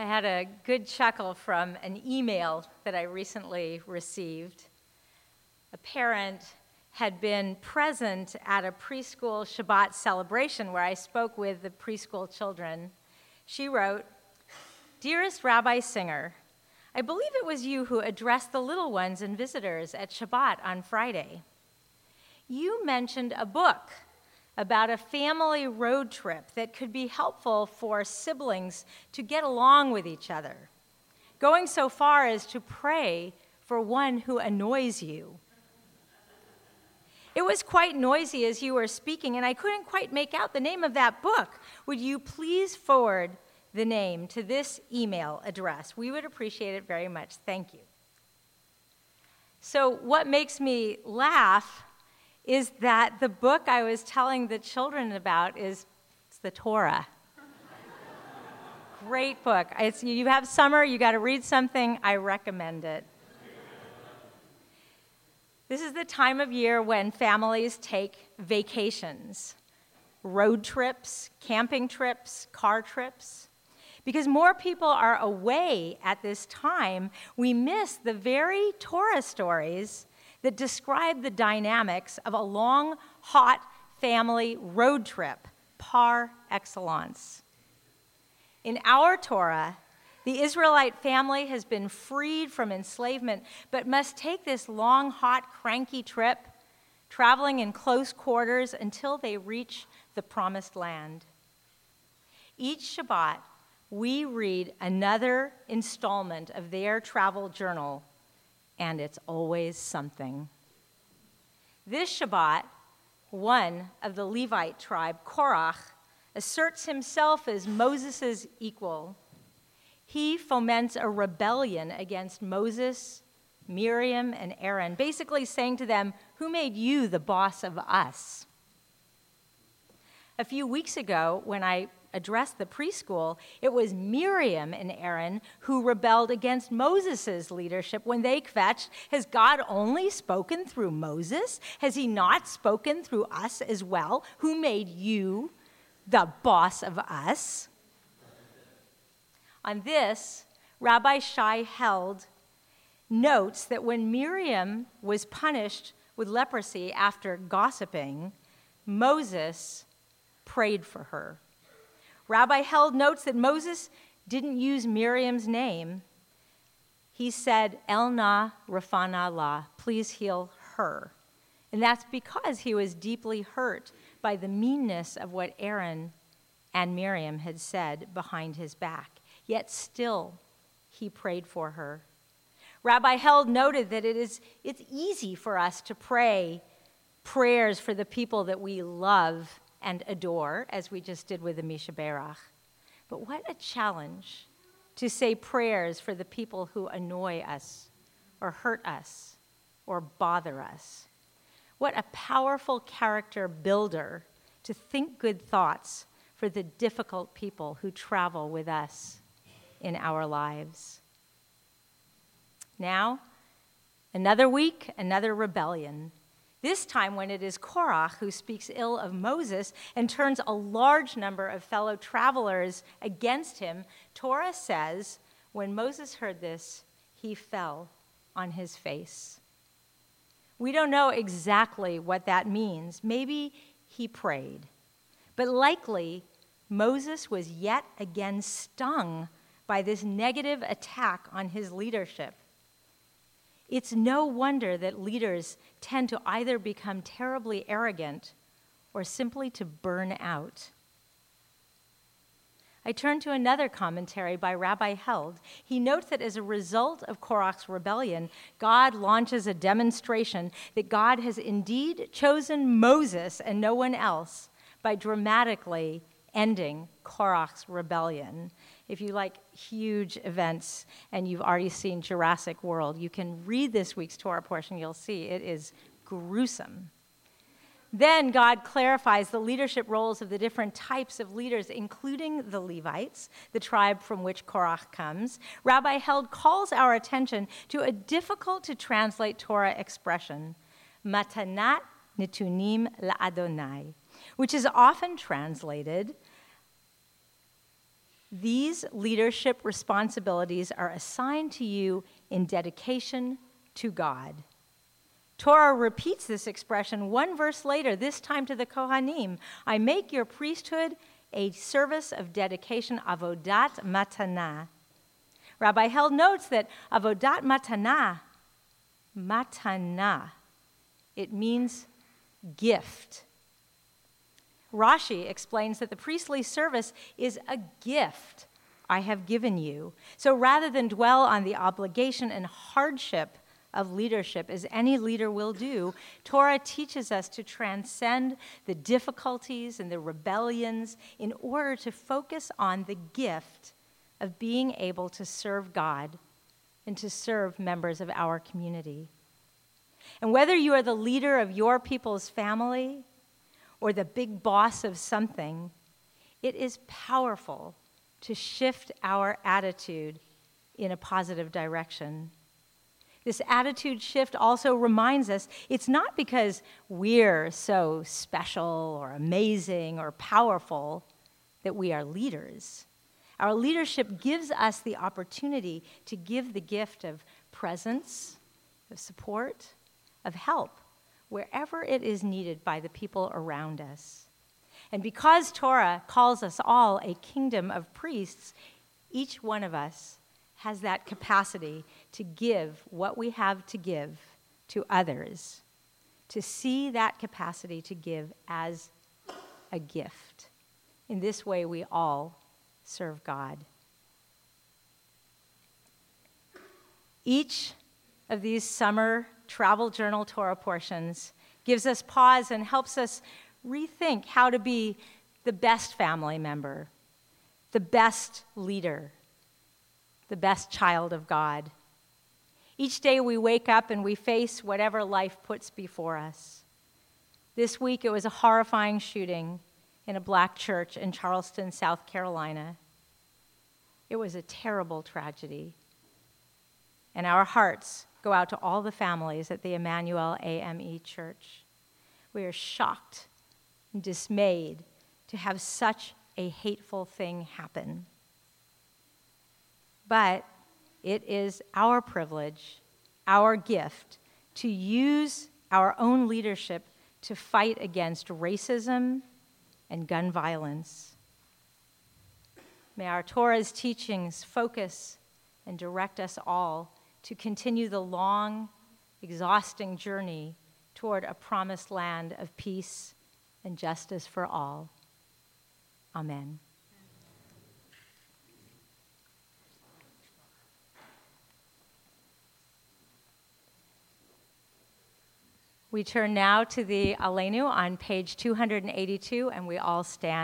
I had a good chuckle from an email that I recently received. A parent had been present at a preschool Shabbat celebration where I spoke with the preschool children. She wrote, Dearest Rabbi Singer, I believe it was you who addressed the little ones and visitors at Shabbat on Friday. You mentioned a book about a family road trip that could be helpful for siblings to get along with each other, going so far as to pray for one who annoys you. It was quite noisy as you were speaking, and I couldn't quite make out the name of that book. Would you please forward the name to this email address? We would appreciate it very much. Thank you. So, what makes me laugh is that the book I was telling the children about is the Torah. Great book. It's, you have summer, you got to read something, I recommend it. This is the time of year when families take vacations, road trips, camping trips, car trips. Because more people are away at this time, we miss the very Torah stories that describe the dynamics of a long, hot family road trip par excellence. In our Torah, the Israelite family has been freed from enslavement, but must take this long, hot, cranky trip, traveling in close quarters until they reach the promised land. Each Shabbat, we read another installment of their travel journal and it's always something. This Shabbat, one of the Levite tribe, Korach, asserts himself as Moses' equal. He foments a rebellion against Moses, Miriam, and Aaron, basically saying to them, Who made you the boss of us? A few weeks ago, when I addressed the preschool, it was Miriam and Aaron who rebelled against Moses' leadership when they kvetched, Has God only spoken through Moses? Has he not spoken through us as well? Who made you the boss of us? On this, Rabbi Shai Held notes that when Miriam was punished with leprosy after gossiping, Moses prayed for her. Rabbi Held notes that Moses didn't use Miriam's name. He said, El Elna Rafana La, please heal her. And that's because he was deeply hurt by the meanness of what Aaron and Miriam had said behind his back. Yet still, he prayed for her. Rabbi Held noted that it is, it's easy for us to pray prayers for the people that we love and adore, as we just did with the Mi Shebeirach. But what a challenge to say prayers for the people who annoy us or hurt us or bother us. What a powerful character builder to think good thoughts for the difficult people who travel with us in our lives. Now, another week, another rebellion. This time, when it is Korach who speaks ill of Moses and turns a large number of fellow travelers against him, Torah says, when Moses heard this, he fell on his face. We don't know exactly what that means. Maybe he prayed. But likely, Moses was yet again stung by this negative attack on his leadership. It's no wonder that leaders tend to either become terribly arrogant or simply to burn out. I turn to another commentary by Rabbi Held. He notes that as a result of Korach's rebellion, God launches a demonstration that God has indeed chosen Moses and no one else by dramatically ending Korach's rebellion if you like huge events and you've already seen Jurassic World, you can read this week's Torah portion. You'll see it is gruesome. Then God clarifies the leadership roles of the different types of leaders, including the Levites, the tribe from which Korach comes. Rabbi Held calls our attention to a difficult to translate Torah expression, matanat nitunim la'adonai, which is often translated These leadership responsibilities are assigned to you in dedication to God. Torah repeats this expression one verse later, this time to the Kohanim I make your priesthood a service of dedication, avodat matana. Rabbi Held notes that avodat matana, matana, it means gift. Rashi explains that the priestly service is a gift I have given you. So rather than dwell on the obligation and hardship of leadership, as any leader will do, Torah teaches us to transcend the difficulties and the rebellions in order to focus on the gift of being able to serve God and to serve members of our community. And whether you are the leader of your people's family or the big boss of something, it is powerful to shift our attitude in a positive direction. This attitude shift also reminds us it's not because we're so special or amazing or powerful that we are leaders. Our leadership gives us the opportunity to give the gift of presence, of support, of help wherever it is needed by the people around us. And because Torah calls us all a kingdom of priests, each one of us has that capacity to give what we have to give to others, to see that capacity to give as a gift. In this way, we all serve God. Each of these summer travel journal Torah portions gives us pause and helps us rethink how to be the best family member, the best leader, the best child of God. Each day we wake up and we face whatever life puts before us. This week it was a horrifying shooting in a black church in Charleston, South Carolina. It was a terrible tragedy. And our hearts go out to all the families at the Emanuel AME Church. We are shocked and dismayed to have such a hateful thing happen. But it is our privilege, our gift, to use our own leadership to fight against racism and gun violence. May our Torah's teachings focus and direct us all to continue the long, exhausting journey toward a promised land of peace and justice for all. Amen. We turn now to the Aleinu on page 282, and we all stand.